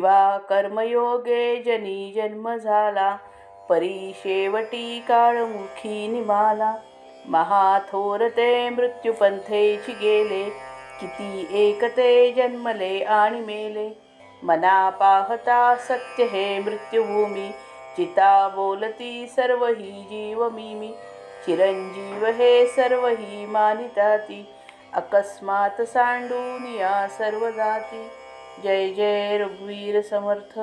वा कर्मयोगे जनी जन्म झाला. परी शेवटी काळमुखी निमाला. महाथोर ते मृत्युपंथेची गेले. किती एकते जन्मले आणि मेले. मना पाहता सत्य हे मृत्युभूमी. चिता बोलती सर्व ही जीव मिमी. चिरंजीव हे सर्व ही मानिताती. अकस्मात सांडून या सर्व जाती. जय जय रघुवीर समर्थ.